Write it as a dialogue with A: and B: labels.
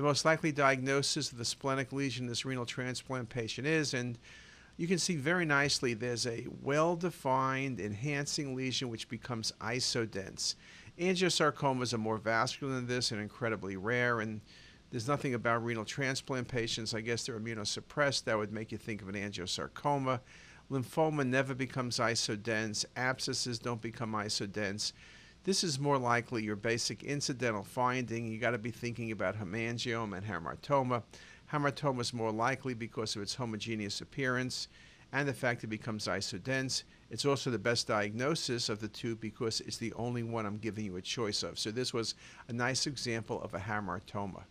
A: the most likely diagnosis of the splenic lesion in this renal transplant patient is, and you can see very nicely there's a well-defined enhancing lesion which becomes isodense. Angiosarcomas are more vascular than this and incredibly rare, and there's nothing about renal transplant patients. I guess they're immunosuppressed. That would make you think of an angiosarcoma. Lymphoma never becomes isodense. Abscesses don't become isodense. This is more likely your basic incidental finding. You got to be thinking about hemangioma and hamartoma. Hamartoma is more likely because of its homogeneous appearance and the fact it becomes isodense. It's also the best diagnosis of the two because it's the only one I'm giving you a choice of. So this was a nice example of a hamartoma.